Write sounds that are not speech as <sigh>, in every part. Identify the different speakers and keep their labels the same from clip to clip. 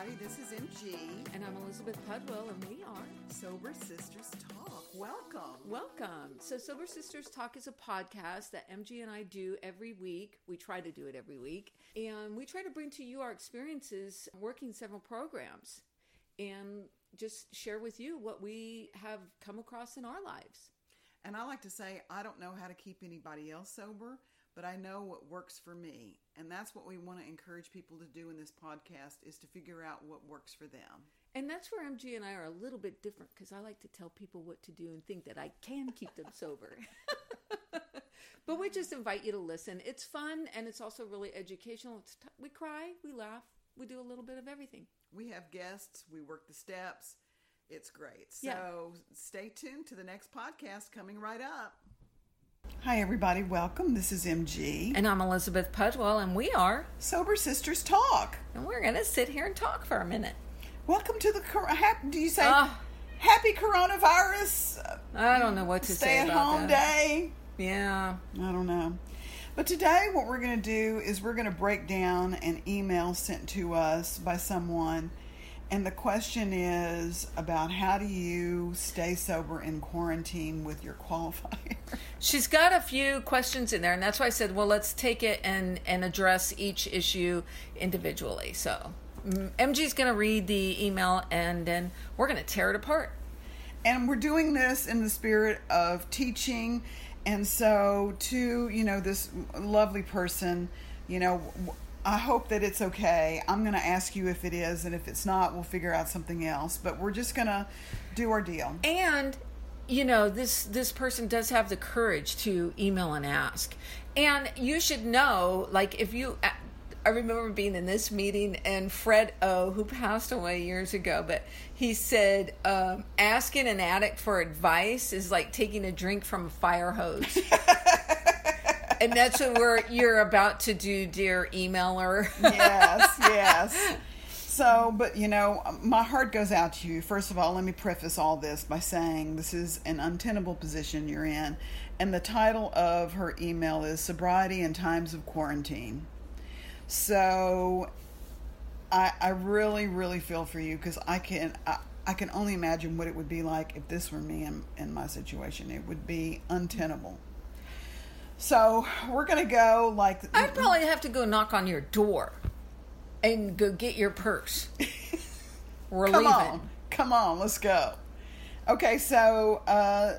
Speaker 1: everybody. This is MG.
Speaker 2: And I'm Elizabeth Pudwell, and we are
Speaker 1: Sober Sisters Talk. Welcome.
Speaker 2: Welcome. So, Sober Sisters Talk is a podcast that MG and I do every week. We try to do it every week. And we try to bring to you our experiences working several programs and just share with you what we have come across in our lives.
Speaker 1: And I like to say, I don't know how to keep anybody else sober, but I know what works for me. And that's what we want to encourage people to do in this podcast is to figure out what works for them.
Speaker 2: And that's where MG and I are a little bit different because I like to tell people what to do and think that I can keep them sober. <laughs> but we just invite you to listen. It's fun and it's also really educational. It's t- we cry, we laugh, we do a little bit of everything.
Speaker 1: We have guests, we work the steps. It's great. So
Speaker 2: Yeah.
Speaker 1: stay tuned to the next podcast coming right up. Hi, everybody. Welcome. This is MG.
Speaker 2: And I'm Elizabeth Pudwell, and we are.
Speaker 1: Sober Sisters Talk.
Speaker 2: And we're going to sit here and talk for a minute.
Speaker 1: Welcome to the. cor—do you say
Speaker 2: Ah.
Speaker 1: happy coronavirus uh,
Speaker 2: I don't know what to
Speaker 1: stay
Speaker 2: say
Speaker 1: at
Speaker 2: about
Speaker 1: home
Speaker 2: that.
Speaker 1: day?
Speaker 2: Yeah.
Speaker 1: I don't know. But today, what we're going to do is we're going to break down an email sent to us by someone. And the question is about how do you stay sober in quarantine with your <laughs> qualifier?
Speaker 2: She's got a few questions in there, and that's why I said, well, let's take it and, and address each issue individually. So, mm, MG's going to read the email, and then we're going to tear it apart.
Speaker 1: and we're doing this in the spirit of teaching and so to you know this lovely person you know i hope that it's okay. I'm going to ask you if it is and if it's not we'll figure out something else but we're just going to do our deal.
Speaker 2: And you know this this person does have the courage to email and ask. And you should know like if you i remember being in this meeting and fred o who passed away years ago but he said um, asking an addict for advice is like taking a drink from a fire hose <laughs> and that's what we're you're about to do dear emailer.
Speaker 1: Yes <laughs> yes. So but you know my heart goes out to you. First of all let me preface all this by saying this is an untenable position you're in and the title of her email is sobriety in times of quarantine. So i i really really feel for you because i can I, I can only imagine what it would be like if this were me in, in my situation. It would be untenable so we're gonna go like
Speaker 2: I'd probably have to go knock on your door and go get your purse. <laughs> We're
Speaker 1: Come
Speaker 2: leaving.
Speaker 1: on, come on, let's go. Okay, so uh,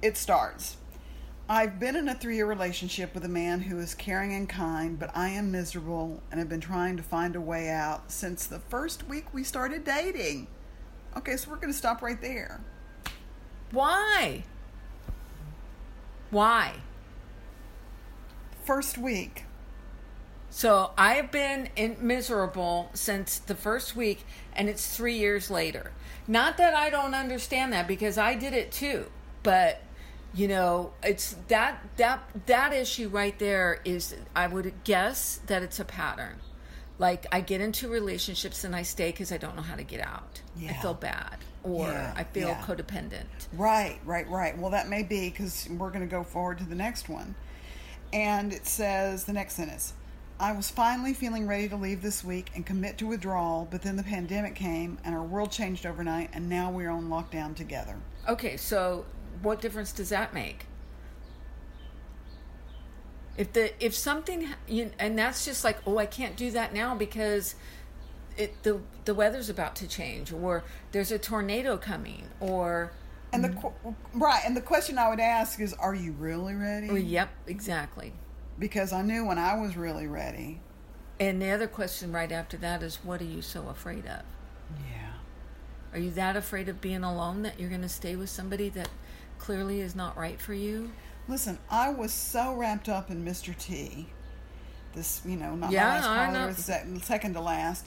Speaker 1: it starts. I've been in a three year relationship with a man who is caring and kind, but I am miserable and have been trying to find a way out since the first week we started dating. Okay, so we're going to stop right there.
Speaker 2: Why? Why?
Speaker 1: First week.
Speaker 2: So I have been in miserable since the first week, and it's three years later. Not that I don't understand that because I did it too, but you know, it's that that that issue right there is I would guess that it's a pattern. Like I get into relationships and I stay because I don't know how to get out. I feel bad, or
Speaker 1: Yeah,
Speaker 2: I feel
Speaker 1: yeah.
Speaker 2: codependent.
Speaker 1: Right, right, right. Well, that may be because we're going to go forward to the next one. And it says the next sentence I was finally feeling ready to leave this week and commit to withdrawal, but then the pandemic came and our world changed overnight, and now we're on lockdown together.
Speaker 2: Okay, so what difference does that make? If the if something you, and that's just like oh I can't do that now because it the the weather's about to change or there's a tornado coming or
Speaker 1: And the mm-hmm. qu- right, and the question I would ask is, are you really ready?
Speaker 2: oh, yep exactly.
Speaker 1: Because I knew when I was really ready.
Speaker 2: And the other question right after that is what are you so afraid of?
Speaker 1: Yeah.
Speaker 2: Are you that afraid of being alone that you're going to stay with somebody that clearly is not right for you?
Speaker 1: Listen, I was so wrapped up in Mr. T. This, you know, not
Speaker 2: Yeah,
Speaker 1: last
Speaker 2: I
Speaker 1: caller,
Speaker 2: know.
Speaker 1: was second to last.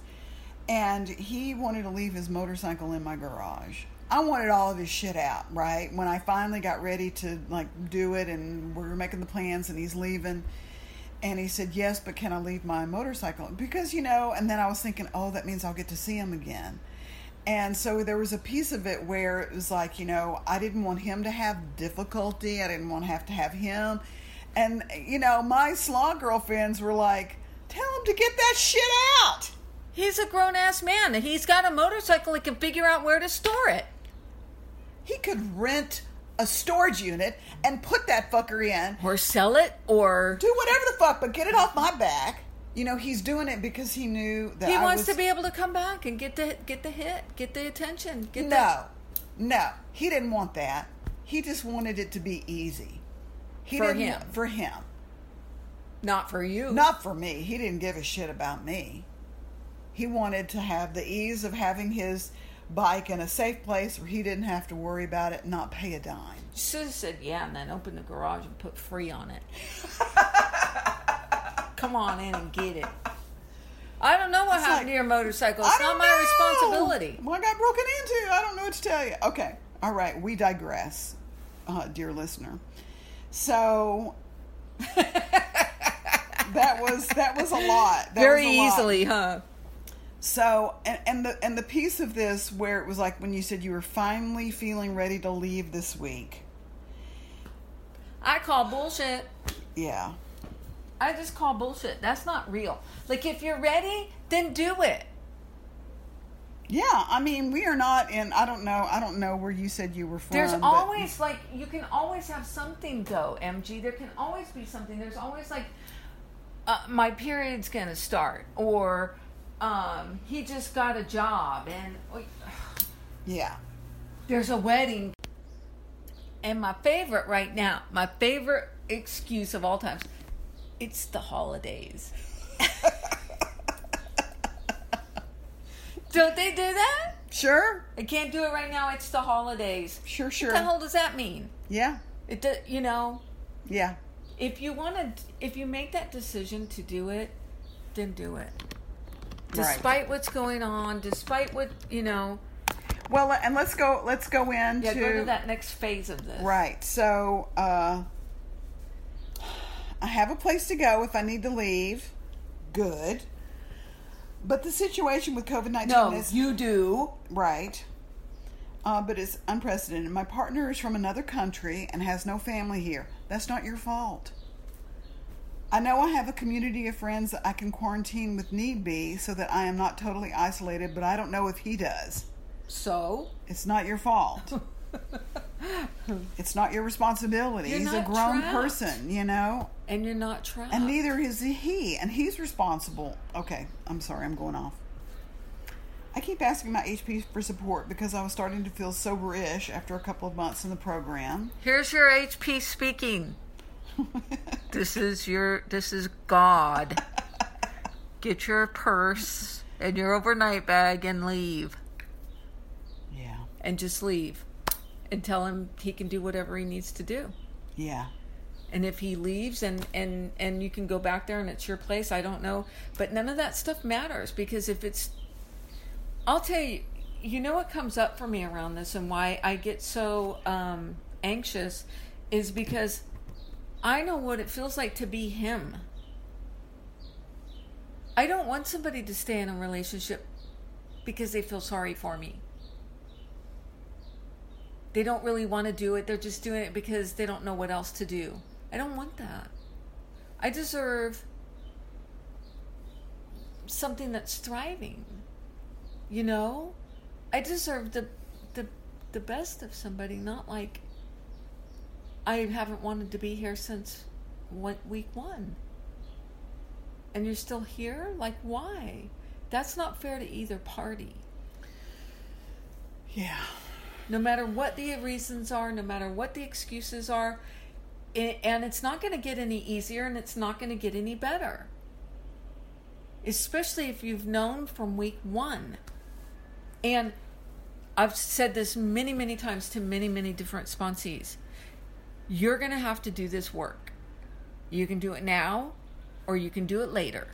Speaker 1: And he wanted to leave his motorcycle in my garage. I wanted all of his shit out, right? When I finally got ready to like do it and we were making the plans and he's leaving and he said, "Yes, but can I leave my motorcycle?" Because, you know, and then I was thinking, "Oh, that means I'll get to see him again." And so there was a piece of it where it was like, you know, I didn't want him to have difficulty. I didn't want to have to have him. And, you know, my slaw girlfriends were like, tell him to get that shit out.
Speaker 2: He's a grown ass man. He's got a motorcycle. He can figure out where to store it.
Speaker 1: He could rent a storage unit and put that fucker in,
Speaker 2: Or sell it, or
Speaker 1: do whatever the fuck, but get it off my back. You know, he's doing it because he knew that
Speaker 2: he
Speaker 1: I
Speaker 2: wants
Speaker 1: was-
Speaker 2: to be able to come back and get the get the hit, get the attention. Get
Speaker 1: No, no, he didn't want that. He just wanted it to be easy. He
Speaker 2: For
Speaker 1: didn't
Speaker 2: him.
Speaker 1: for him,
Speaker 2: not for you.
Speaker 1: not for me. He didn't give a shit about me. He wanted to have the ease of having his bike in a safe place where he didn't have to worry about it and not pay a dime.
Speaker 2: Should have said yeah, and then open the garage and put free on it. <laughs> Come on in and get it. I don't know what
Speaker 1: It's
Speaker 2: happened
Speaker 1: like,
Speaker 2: to your motorcycle. It's not my
Speaker 1: know.
Speaker 2: responsibility.
Speaker 1: Well, I got broken into. I don't know what to tell you. Okay. All right. We digress, uh, dear listener. So <laughs> that was that was a lot. That
Speaker 2: Very
Speaker 1: a lot.
Speaker 2: easily, huh?
Speaker 1: So and, and the and the piece of this where it was like when you said you were finally feeling ready to leave this week.
Speaker 2: I call bullshit.
Speaker 1: Yeah.
Speaker 2: I just call bullshit. That's not real. Like if you're ready, then do it.
Speaker 1: Yeah, I mean, we are not in. I don't know. I don't know where you said you were from.
Speaker 2: There's always like you can always have something go, MG. There can always be something. There's always like uh, my period's gonna start, or um, he just got a job, and
Speaker 1: Yeah.
Speaker 2: there's a wedding. And my favorite right now, my favorite excuse of all times, it's the holidays. Don't they do that?
Speaker 1: Sure.
Speaker 2: I can't do it right now. It's the holidays.
Speaker 1: Sure. sure What
Speaker 2: the hell does that mean?
Speaker 1: Yeah.
Speaker 2: It do, you know,
Speaker 1: Yeah.
Speaker 2: if you want to, if you make that decision to do it, then do it.
Speaker 1: Right.
Speaker 2: Despite what's going on, despite what you know,
Speaker 1: Well, and let's go. Let's go into
Speaker 2: yeah, go to that next phase of this.
Speaker 1: right. So, uh, I have a place to go if I need to leave. Good. But the situation with COVID nineteen
Speaker 2: No,
Speaker 1: is
Speaker 2: you do.
Speaker 1: right. Uh, but it's unprecedented. My partner is from another country and has no family here. That's not your fault. I know I have a community of friends that I can quarantine with need be so that I am not totally isolated, but I don't know if he does.
Speaker 2: So
Speaker 1: It's not your fault. <laughs> it's not your responsibility.
Speaker 2: You're
Speaker 1: He's a grown
Speaker 2: trapped.
Speaker 1: person, you know?
Speaker 2: and you're not trapped.
Speaker 1: And neither is he. And he's responsible. Okay, I'm sorry, I'm going off. I keep asking my HP for support because I was starting to feel sober ish after a couple of months in the program.
Speaker 2: Here's your HP speaking. <laughs> This is your. This is God. Get your purse and your overnight bag and leave.
Speaker 1: yeah,
Speaker 2: And just leave. And tell him he can do whatever he needs to do.
Speaker 1: yeah.
Speaker 2: and if he leaves and and and you can go back there and it's your place i don't know but none of that stuff matters because if it's i'll tell you you know what comes up for me around this and why i get so um anxious is because i know what it feels like to be him i don't want somebody to stay in a relationship because they feel sorry for me they don't really want to do it. They're just doing it because they don't know what else to do. I don't want that. I deserve something that's thriving. You know? I deserve the the the best of somebody, not like I haven't wanted to be here since week 1. And you're still here? Like why? That's not fair to either party.
Speaker 1: Yeah.
Speaker 2: no matter what the reasons are, no matter what the excuses are, and it's not going to get any easier and it's not going to get any better. Especially if you've known from week one. And I've said this many, many times to many, many different sponsees. You're going to have to do this work. You can do it now or you can do it later,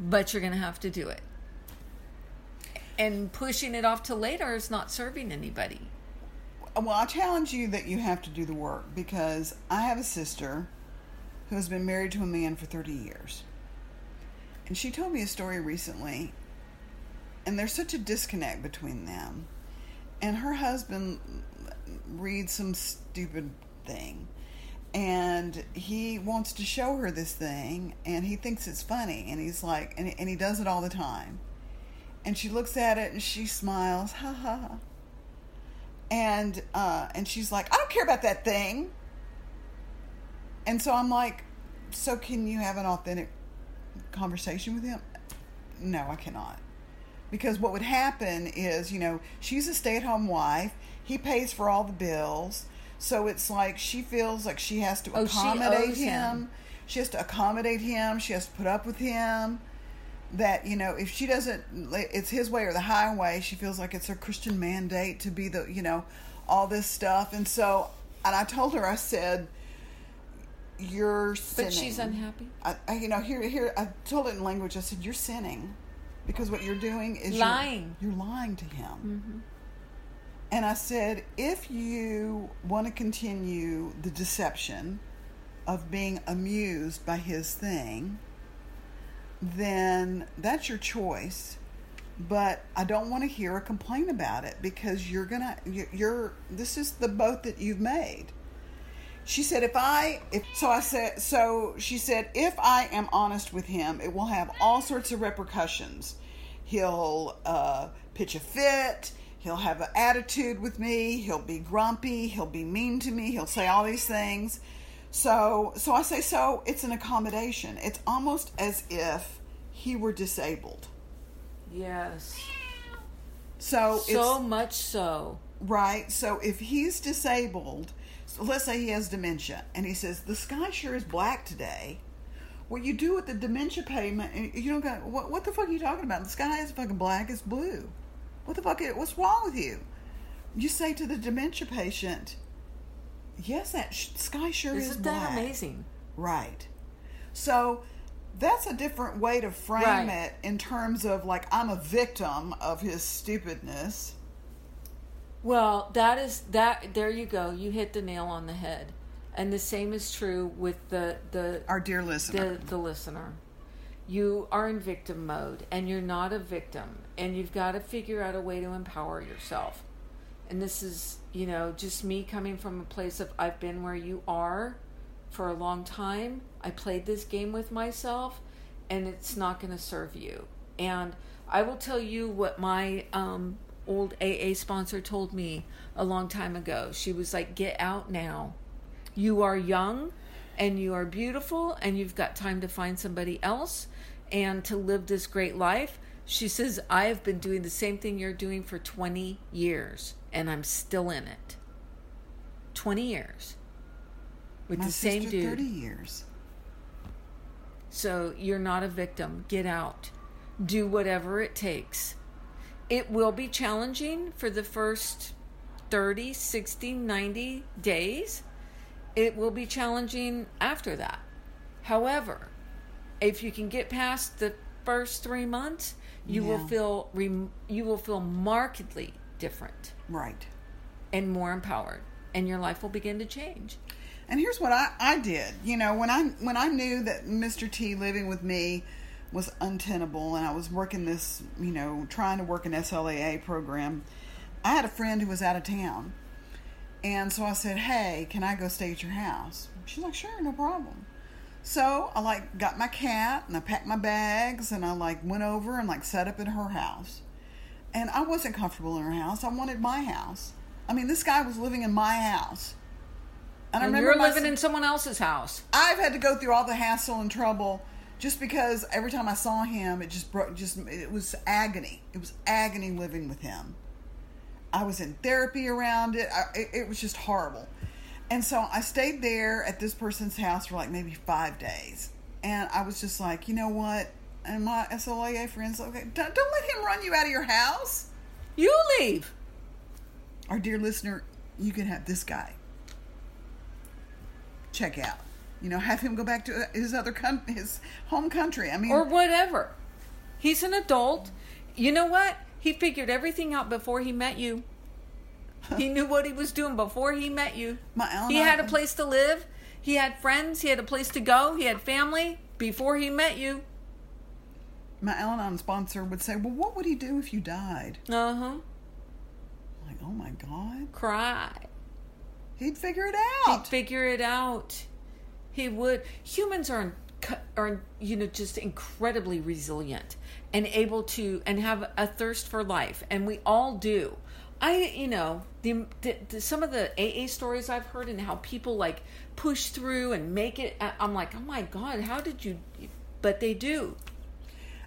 Speaker 2: but you're going to have to do it. And pushing it off to later is not serving anybody.
Speaker 1: Well, I challenge you that you have to do the work because I have a sister who has been married to a man for 30 years. And she told me a story recently, and there's such a disconnect between them. And her husband reads some stupid thing, and he wants to show her this thing, and he thinks it's funny, and he's like, and, and he does it all the time. And she looks at it and she smiles, ha ha ha. And uh, and she's like, I don't care about that thing. And so I'm like, so can you have an authentic conversation with him? No, I cannot. Because what would happen is, you know, she's a stay at home wife. He pays for all the bills. So it's like she feels like she has to
Speaker 2: Oh,
Speaker 1: accommodate him.
Speaker 2: him.
Speaker 1: She has to accommodate him. She has to put up with him. That, you know, if she doesn't, it's his way or the highway, she feels like it's her Christian mandate to be the, you know, all this stuff. And so, and I told her, I said, you're sinning.
Speaker 2: But she's unhappy.
Speaker 1: I, I, you know, here, here, I told it in language. I said, "You're sinning, because what you're doing is you're-
Speaker 2: Lying.
Speaker 1: You're, lying to him." Mm-hmm. And I said, if you want to continue the deception of being amused by his thing, then that's your choice. But I don't want to hear a complaint about it because you're gonna, you're, you're this is the boat that you've made she said if i if so i said so she said if i am honest with him it will have all sorts of repercussions he'll uh, pitch a fit he'll have an attitude with me he'll be grumpy he'll be mean to me he'll say all these things so so i say so it's an accommodation it's almost as if he were disabled
Speaker 2: Yes.
Speaker 1: so
Speaker 2: So much so.
Speaker 1: Right. So if he's disabled, so let's say he has dementia, and he says the sky sure is black today. What you do with the dementia payment, you don't go. What, what the fuck are you talking about? The sky is fucking black. It's blue. What the fuck? Is, what's wrong with you? You say to the dementia patient, "Yes, that sh- sky sure is
Speaker 2: Isn't
Speaker 1: black."
Speaker 2: that amazing?
Speaker 1: Right. So that's a different way to frame
Speaker 2: Right.
Speaker 1: it in terms of like I'm a victim of his stupidness.
Speaker 2: Well, that is that. There you go. You hit the nail on the head, and the same is true with the the
Speaker 1: Our dear listener.
Speaker 2: the, the listener. You are in victim mode, and you're not a victim, and you've got to figure out a way to empower yourself. And this is, you know, just me coming from a place of I've been where you are for a long time. I played this game with myself, and it's not going to serve you. And I will tell you what my um, old AA sponsor told me a long time ago. She was like, "Get out now. You are young." And you are beautiful and you've got time to find somebody else and to live this great life. She says, I have been doing the same thing you're doing for 20 years and I'm still in it. 20 years with
Speaker 1: My
Speaker 2: the same dude.
Speaker 1: 30 years.
Speaker 2: So you're not a victim. Get out. Do whatever it takes. It will be challenging for the first 30, 60, 90 days. It will be challenging after that. However, if you can get past the first 3 months, you will feel rem- you will feel markedly different
Speaker 1: Right.
Speaker 2: and more empowered and your life will begin to change.
Speaker 1: And here's what I, I did. You know, when I when I knew that Mr. T living with me was untenable and I was working this, you know, trying to work an SLAA program, I had a friend who was out of town. And so I said, "Hey, can I go stay at your house?" She's like, "Sure, no problem." So I like got my cat and I packed my bags and I like went over and like set up in her house. And I wasn't comfortable in her house. I wanted my house. I mean, this guy was living in my house. I
Speaker 2: And I
Speaker 1: remember
Speaker 2: you're living in someone else's house.
Speaker 1: I've had to go through all the hassle and trouble just because every time I saw him, it just broke. Just it was agony. It was agony living with him. I was in therapy around it. I, it, it was just horrible. And so I stayed there at this person's house for like maybe five days, and I was just like, you know what? And my SLAA friends, okay, don't, don't let him run you out of your house.
Speaker 2: You leave.
Speaker 1: Our dear listener, you can have this guy. Check out. You know, have him go back to uh, his other coun- his home country. I mean,
Speaker 2: or whatever. He's an adult. You know what? He figured everything out before he met you. He knew what he was doing before he met you.
Speaker 1: My Al
Speaker 2: he had a place to live. He had friends. He had a place to go. He had family before he met you.
Speaker 1: my Al-Anon sponsor would say, "Well, what would he do if you died?"
Speaker 2: Uh huh.
Speaker 1: Like, oh my god,
Speaker 2: Cry.
Speaker 1: he'd figure it
Speaker 2: He'd
Speaker 1: out.
Speaker 2: figure it out. He would. Humans are are you know just incredibly resilient and able to and have a thirst for life and we all do i you know the, the, the some of the aa stories i've heard and how people like push through and make it i'm like oh my god how did you but they do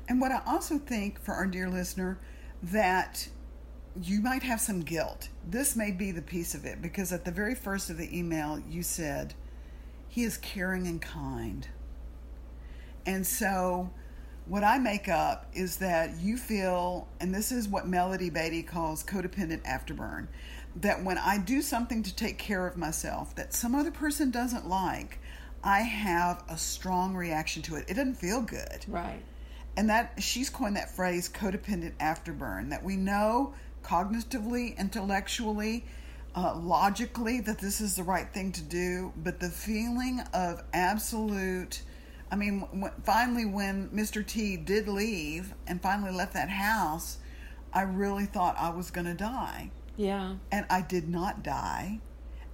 Speaker 1: And what I also think for our dear listener that you might have some guilt. This may be the piece of it because at the very first of the email you said he is caring and kind. And so what I make up is that you feel and this is what Melody Beattie calls codependent afterburn that when I do something to take care of myself that some other person doesn't like, I have a strong reaction to it. It doesn't feel good
Speaker 2: right
Speaker 1: and that she's coined that phrase codependent afterburn that we know cognitively intellectually uh, logically that this is the right thing to do but the feeling of absolute i mean w- finally when mr t did leave and finally left that house i really thought i was going to die.
Speaker 2: Yeah.
Speaker 1: And I did not die.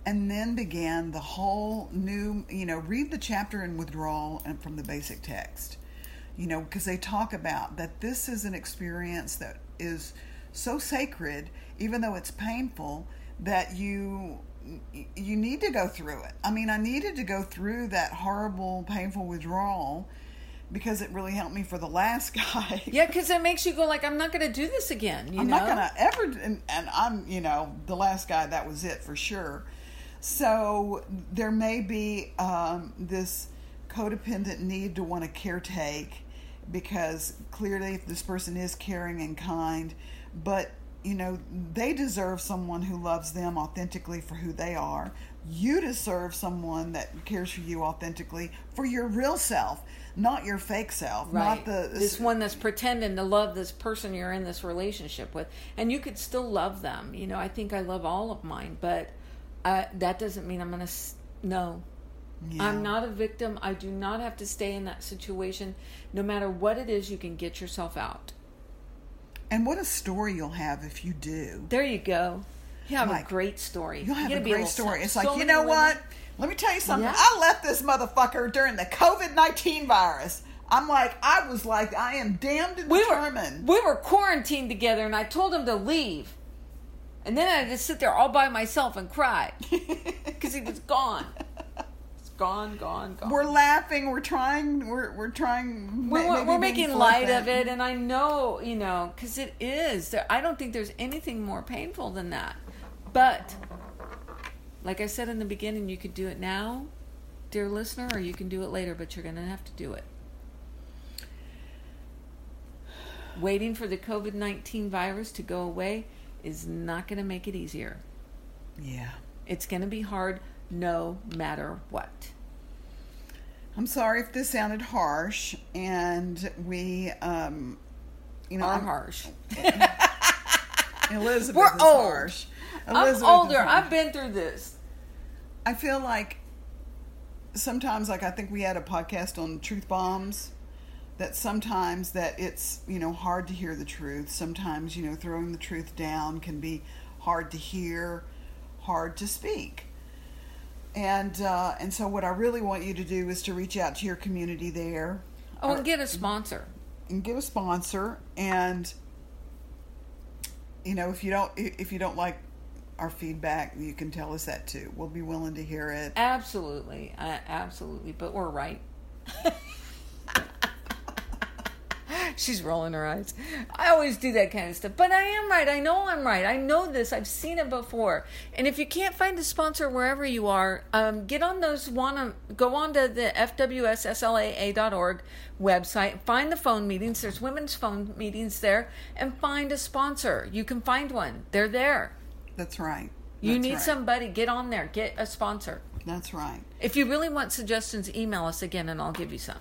Speaker 1: And then began the whole new, you know, read the chapter in withdrawal and from the basic text, you know, because they talk about that this is an experience that is so sacred, even though it's painful, that you you need to go through it. I mean, I needed to go through that horrible, painful withdrawal because it really helped me for the last <laughs> guy.
Speaker 2: yeah because it makes you go like i'm not going to do this again you
Speaker 1: I'm
Speaker 2: know
Speaker 1: not gonna ever, and, and I'm, you know, the last guy. That was it for sure. So there may be um, this codependent need to want to caretake because clearly this person is caring and kind, but you know they deserve someone who loves them authentically for who they are. You deserve someone that cares for you authentically for your real self, not your fake self,
Speaker 2: right.
Speaker 1: not the
Speaker 2: this one that's pretending to love this person you're in this relationship with. And you could still love them. You know i think i love all of mine but uh, that doesn't mean i'm gonna s- no.
Speaker 1: Yeah.
Speaker 2: i'm not a victim. I do not have to stay in that situation. No matter what it is you can get yourself out
Speaker 1: And what a story you'll have if you do.
Speaker 2: there you go you have
Speaker 1: Like,
Speaker 2: a great story
Speaker 1: You'll have
Speaker 2: You
Speaker 1: a great story. It's
Speaker 2: so
Speaker 1: like, you know
Speaker 2: women-
Speaker 1: what? Let me tell you something.
Speaker 2: Yeah.
Speaker 1: I left this motherfucker during the COVID 19 virus. I'm like, I was like, I am damned and
Speaker 2: we were,
Speaker 1: determined.
Speaker 2: we were quarantined together and i told him to leave and then i just sit there all by myself and cry <laughs> because he was gone gone gone gone
Speaker 1: we're laughing. We're trying. We're, we're trying.
Speaker 2: we're,
Speaker 1: ma-
Speaker 2: we're,
Speaker 1: maybe
Speaker 2: we're
Speaker 1: being
Speaker 2: making light of it and i know you know because it is there, i don't think there's anything more painful than that but like i said in the beginning you could do it now dear listener or you can do it later but you're gonna have to do it waiting for the covid-19 virus to go away is not gonna make it easier
Speaker 1: Yeah.
Speaker 2: it's gonna be hard no matter what
Speaker 1: I'm sorry if this sounded harsh, and we, um, you know,
Speaker 2: are
Speaker 1: I'm-
Speaker 2: harsh <laughs>
Speaker 1: Elizabeth
Speaker 2: We're
Speaker 1: is
Speaker 2: old.
Speaker 1: harsh.
Speaker 2: i'm older
Speaker 1: harsh.
Speaker 2: i've been through this
Speaker 1: I feel like sometimes, like I think we had a podcast on truth bombs. That sometimes that it's you know hard to hear the truth. Sometimes you know throwing the truth down can be hard to hear, hard to speak. And uh, and so what I really want you to do is to reach out to your community there
Speaker 2: oh and get a sponsor
Speaker 1: and get a sponsor. And you know if you don't if you don't like our feedback, you can tell us that too. We'll be willing to hear it.
Speaker 2: Absolutely, uh, absolutely. But we're right. <laughs> She's rolling her eyes. I always do that kind of stuff. But I am right. I know I'm right. I know this. I've seen it before. And if you can't find a sponsor wherever you are, um, get on those wanna Go on to the fwsslaa.org website. Find the phone meetings. There's women's phone meetings there, and find a sponsor. You can find one. They're there.
Speaker 1: That's right.
Speaker 2: You need
Speaker 1: right.
Speaker 2: somebody. Get on there. Get a sponsor.
Speaker 1: That's right.
Speaker 2: If you really want suggestions, email us again and I'll give you some.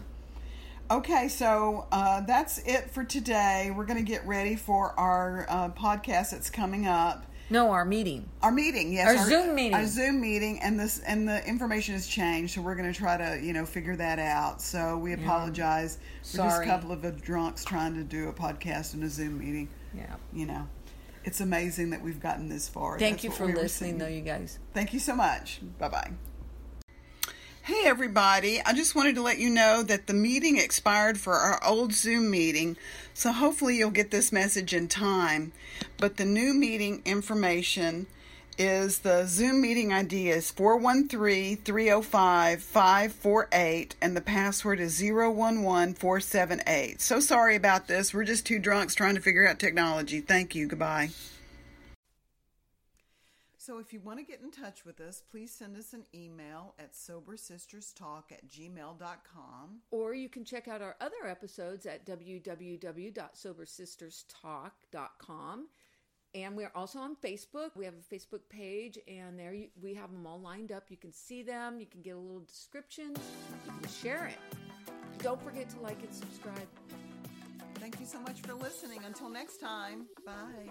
Speaker 1: Okay, so uh, that's it for today. We're going to get ready for our uh, podcast that's coming up.
Speaker 2: No, our meeting.
Speaker 1: Our meeting, yes,
Speaker 2: Our Zoom meeting.
Speaker 1: Our Zoom meeting, and this and the information has changed, so we're going to try to you know figure that out. So we apologize. We're just a couple of drunks trying to do a podcast and a Zoom meeting.
Speaker 2: Yeah.
Speaker 1: You know, it's amazing that we've gotten this far.
Speaker 2: Thank
Speaker 1: That's
Speaker 2: you for listening, though, you guys.
Speaker 1: Thank you so much. Bye bye. Hey, everybody. I just wanted to let you know that the meeting expired for our old Zoom meeting, so hopefully you'll get this message in time. But the new meeting information is the Zoom meeting ID is 413-305-548 and the password is 011478. So sorry about this. We're just two drunks trying to figure out technology. Thank you. Goodbye. So if you want to get in touch with us, please send us an email at sobersisterstalk at gmail.com.
Speaker 2: Or you can check out our other episodes at www.sobersisterstalk.com. And we're also on Facebook. We have a Facebook page, and there you, we have them all lined up. You can see them, you can get a little description, you can share it. Don't forget to like and subscribe.
Speaker 1: Thank you so much for listening. Until next time, bye.